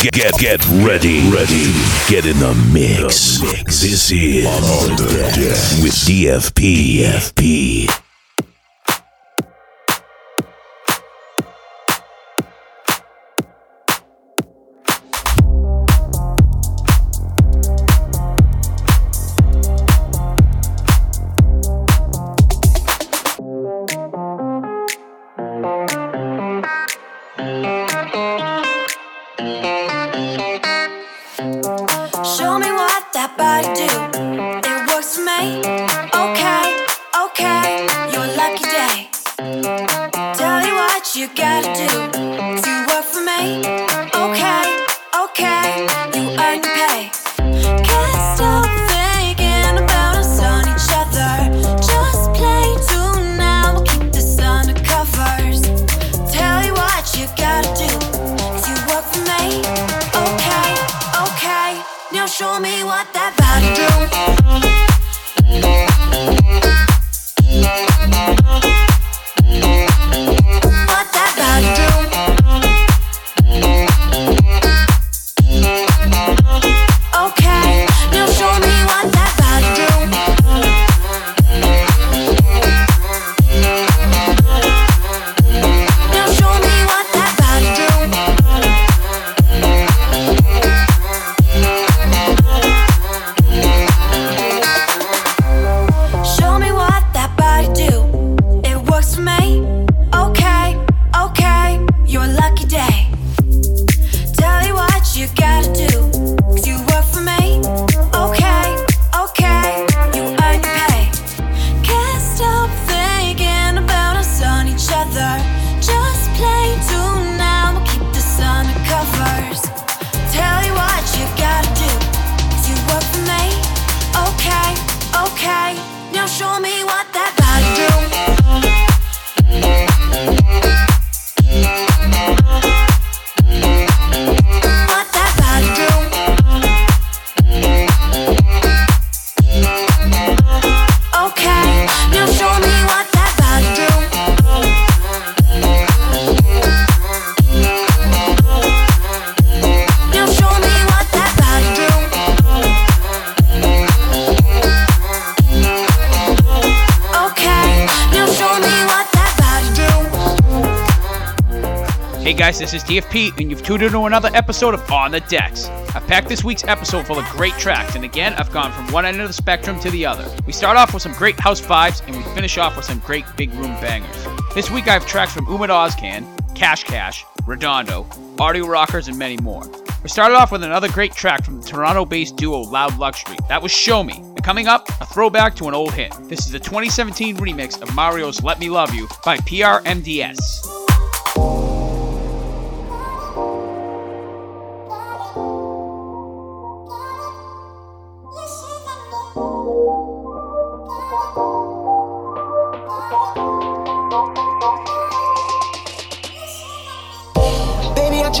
Get get get ready, ready. Get in the mix. mix This is on the deck with DFP. DFP. DFP, and you've tuned into another episode of On the Decks. I've packed this week's episode full of great tracks, and again, I've gone from one end of the spectrum to the other. We start off with some great house vibes, and we finish off with some great big room bangers. This week, I have tracks from Ummet Ozcan, Cash Cash, Redondo, Audio Rockers, and many more. We started off with another great track from the Toronto based duo Loud Luxury. That was Show Me. And coming up, a throwback to an old hit. This is the 2017 remix of Mario's Let Me Love You by PRMDS.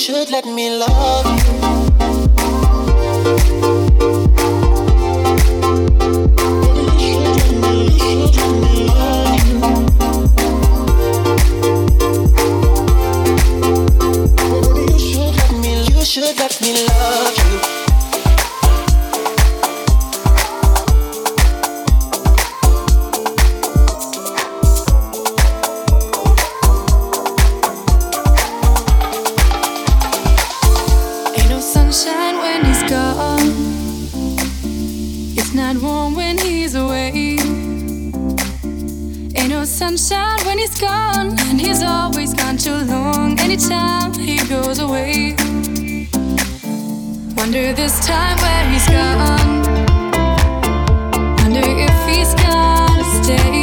Should let me love you. not warm when he's away. Ain't no sunshine when he's gone, and he's always gone too long. Anytime he goes away, wonder this time where he's gone. Wonder if he's gonna stay.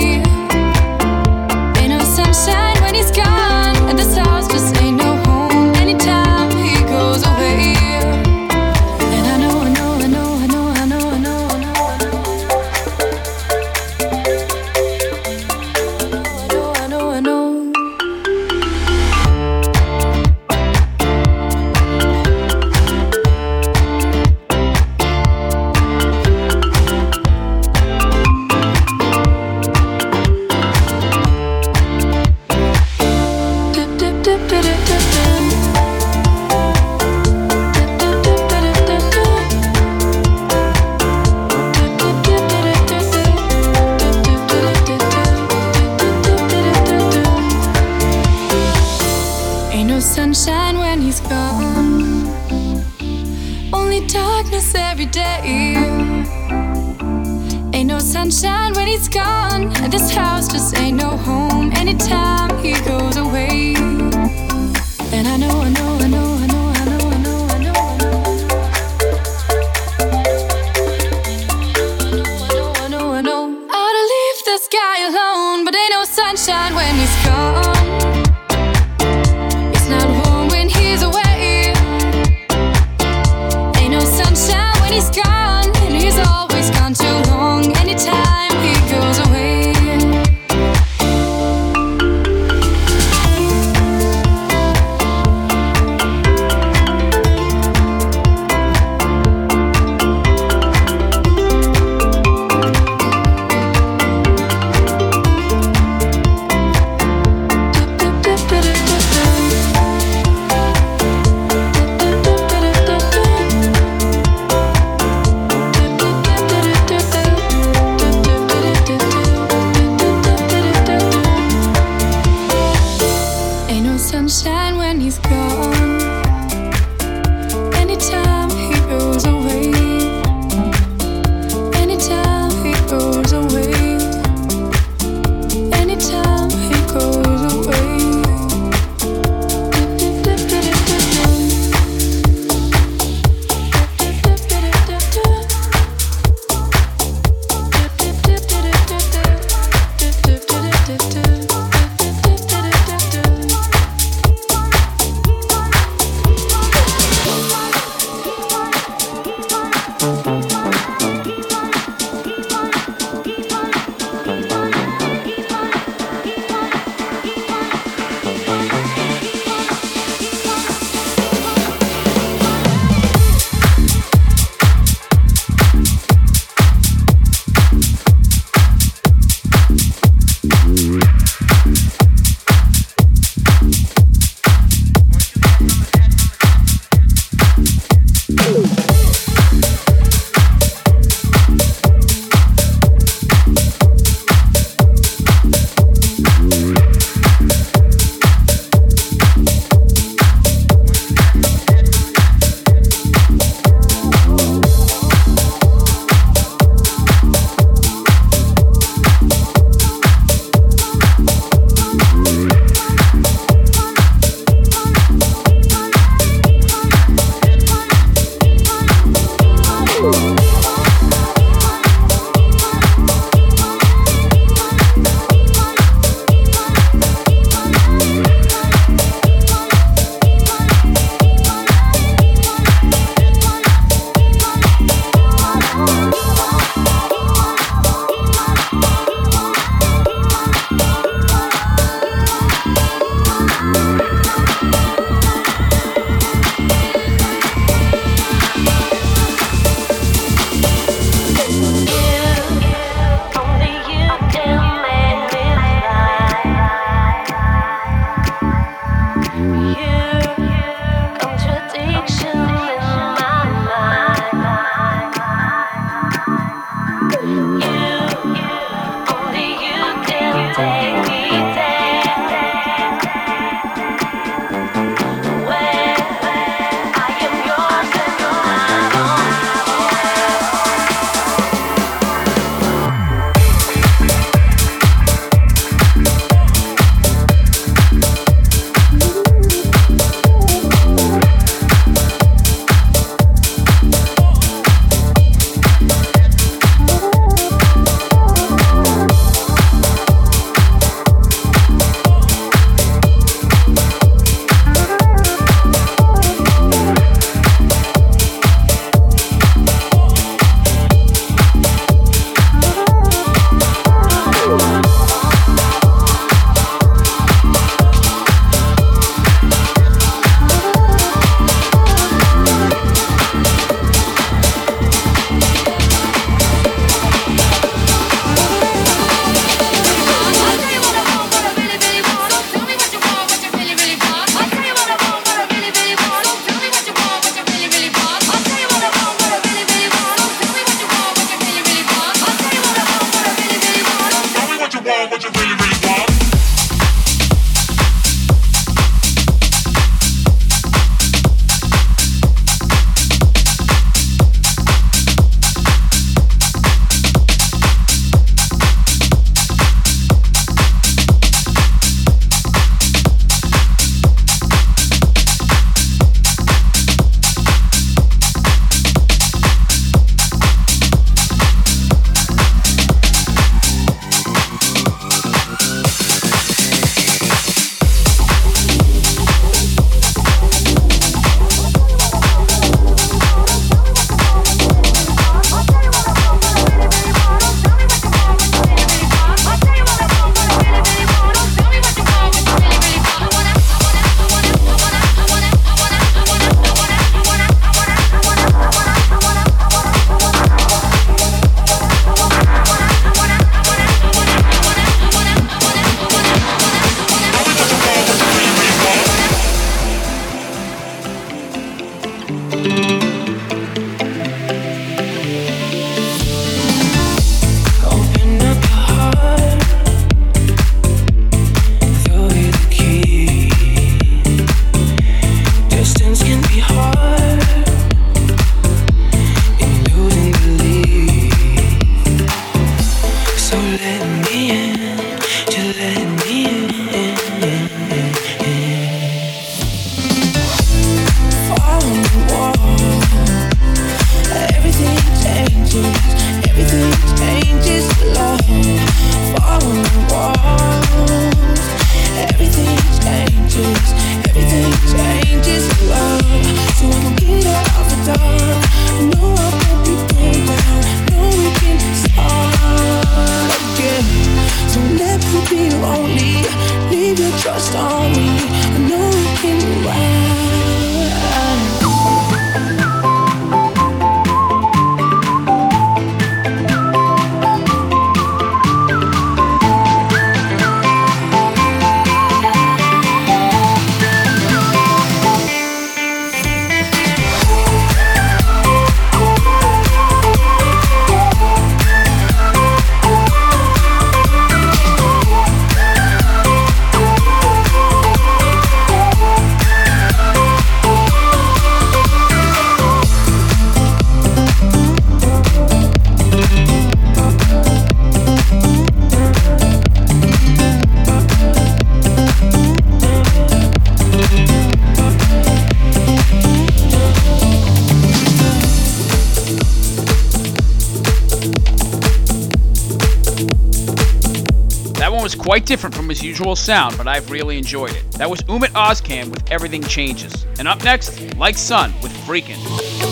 Quite different from his usual sound, but I've really enjoyed it. That was Ummet Ozcan with Everything Changes. And up next, Like Sun with Freakin'.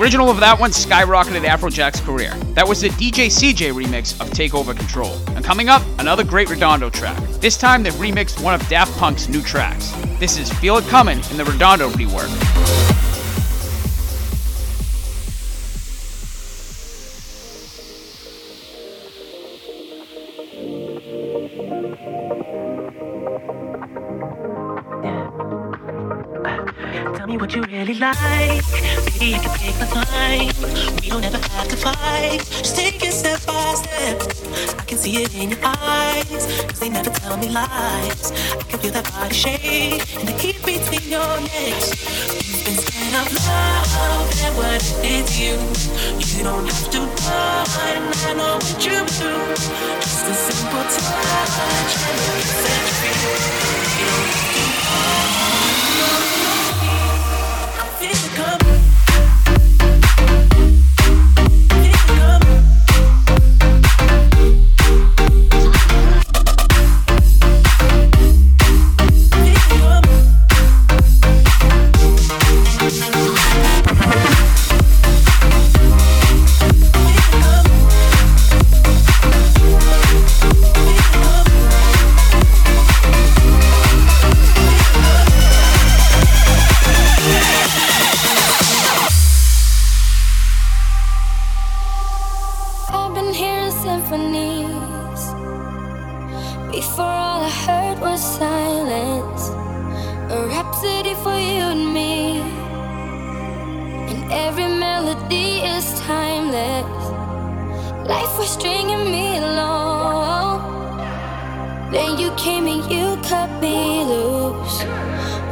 Original of that one skyrocketed Afrojack's career. That was the DJ CJ remix of Take Over Control. And coming up, another great Redondo track. This time they've remixed one of Daft Punk's new tracks. This is Feel It Coming in the Redondo rework. Like. Baby, I can take my time. We don't ever have to fight. Just take it step by step. I can see it in your eyes. Cause they never tell me lies. I can feel that body shake and the heat between your legs. You've been scared of love and what it did to you. You don't have to run. I know what you do. Just a simple touch and it can set you free. You don't have to Feel rhapsody for you and me. And every melody is timeless. Life was stringing me along. Then you came and you cut me loose.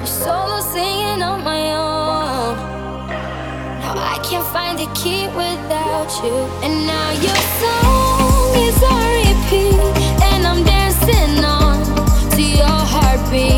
Was solo singing on my own. Now I can't find the key without you. And now your song is on repeat. And I'm dancing on to your heartbeat.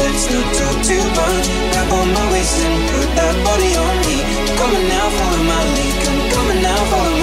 let's not talk too much. Grab on my waist and put that body on me. Come on now, follow my lead. Come on now, follow my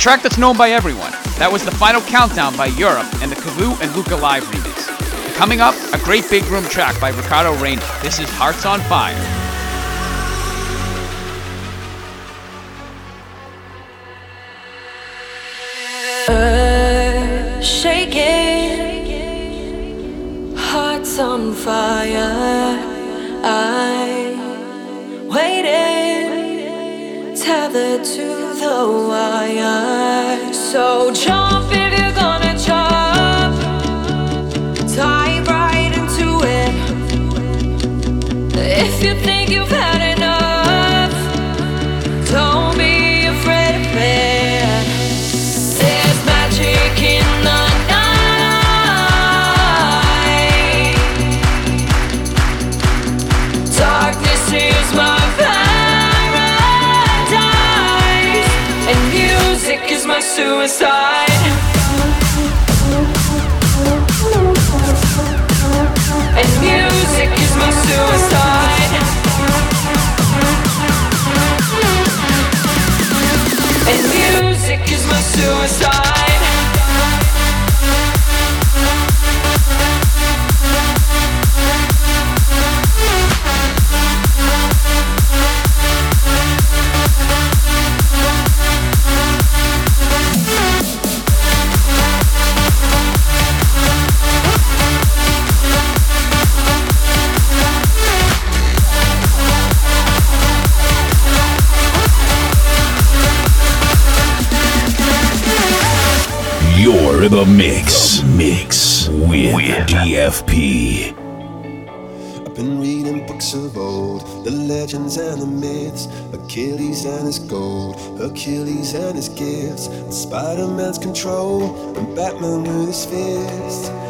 track that's known by everyone. That was the final countdown by Europe and the Kavu and Luca Live remix. Coming up, a great big room track by Ricardo Reina. This is Hearts on Fire. Earth shaking, hearts on fire. I waiting, tethered to the wire. So jump if you're gonna jump, dive right into it. If you think you've had enough, suicide. The mix. Mix with, DFP. I've been reading books of old, the legends and the myths, Achilles and his gold, Achilles and his gifts, Spider Man's control, and Batman with his fist.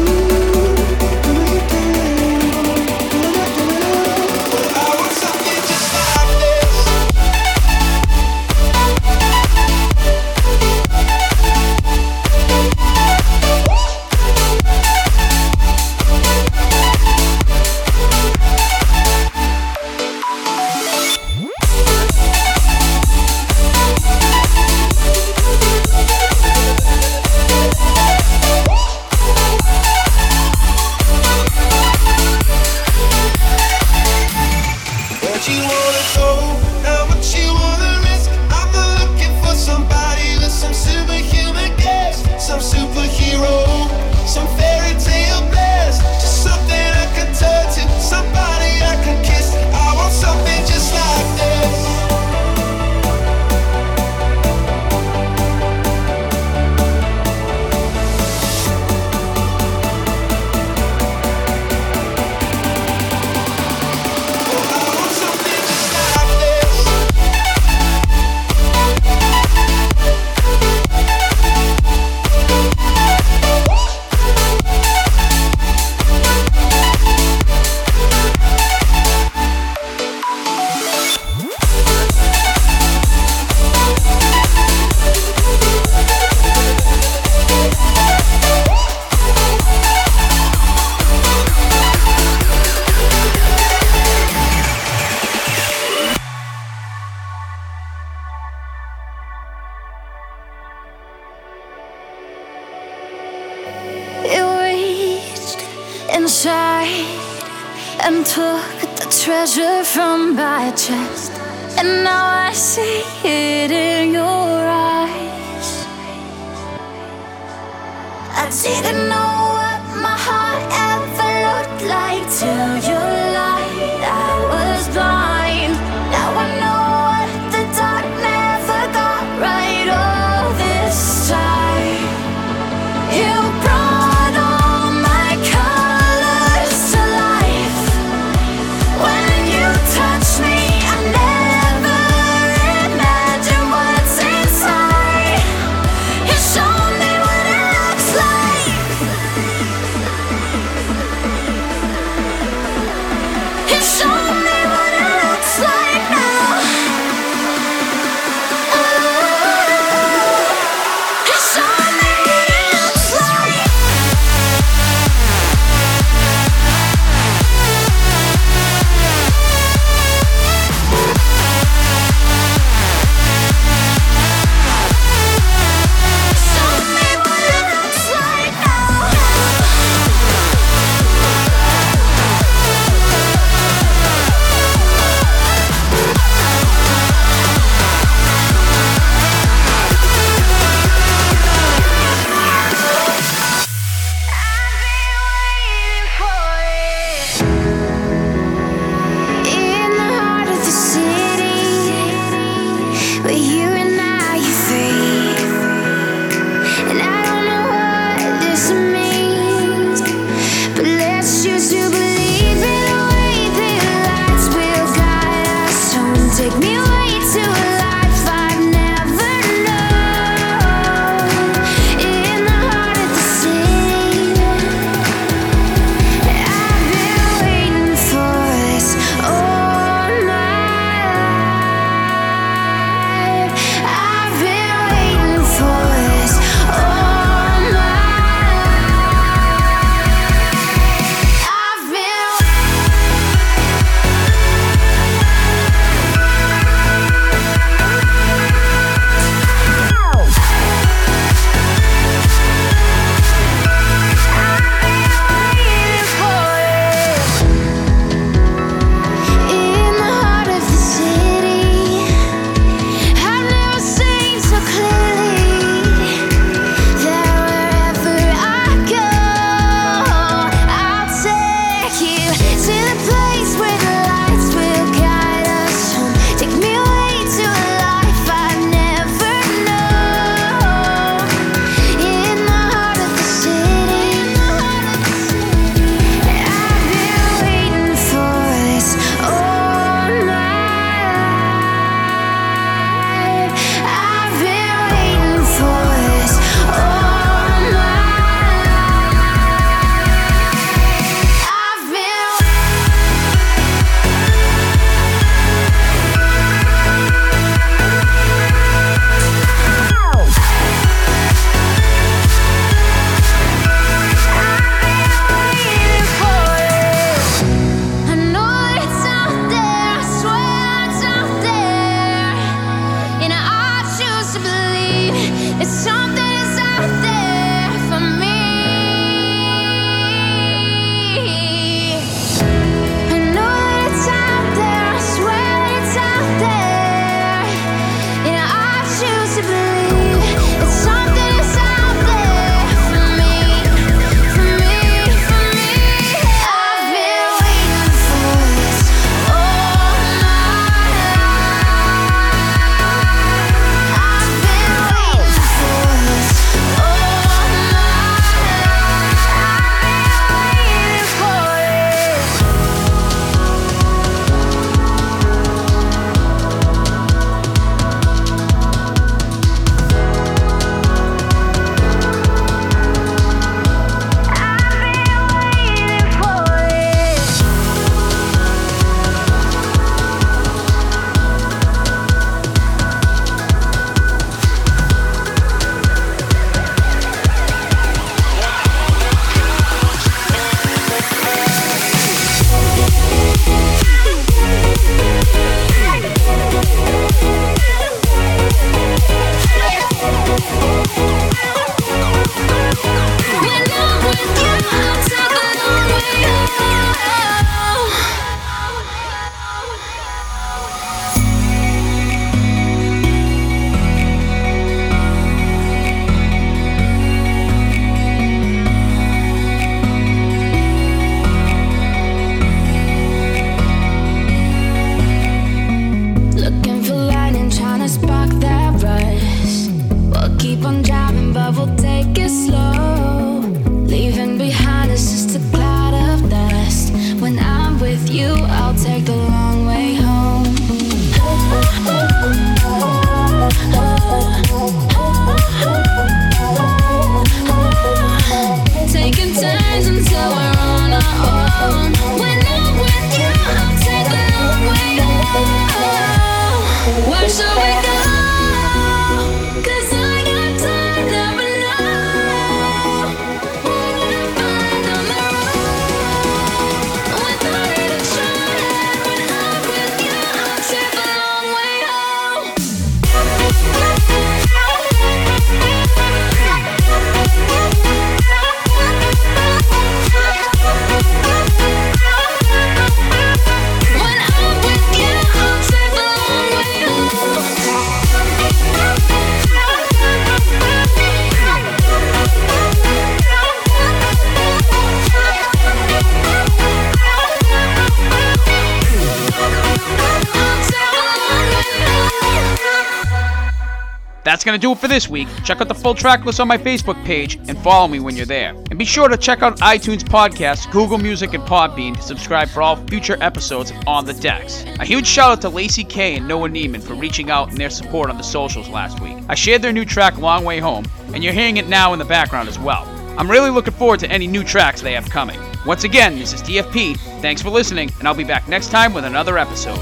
That's going to do it for this week. Check out the full track list on my Facebook page and follow me when you're there. And be sure to check out iTunes Podcasts, Google Music, and Podbean to subscribe for all future episodes On the Decks. A huge shout out to Lacey K and Noah Neiman for reaching out and their support on the socials last week. I shared their new track Long Way Home, and you're hearing it now in the background as well. I'm really looking forward to any new tracks they have coming. Once again, this is DFP. Thanks for listening, and I'll be back next time with another episode.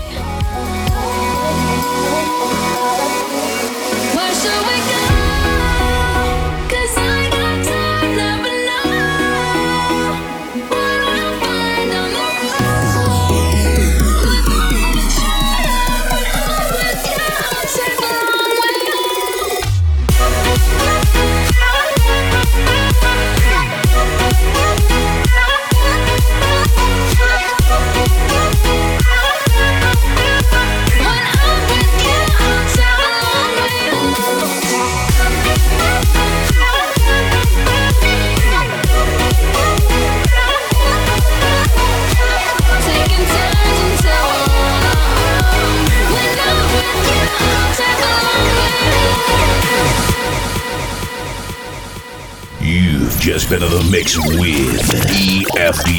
Just been in the mix with EFPFP.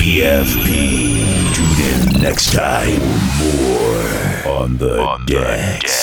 Tune in next time for more on the decks.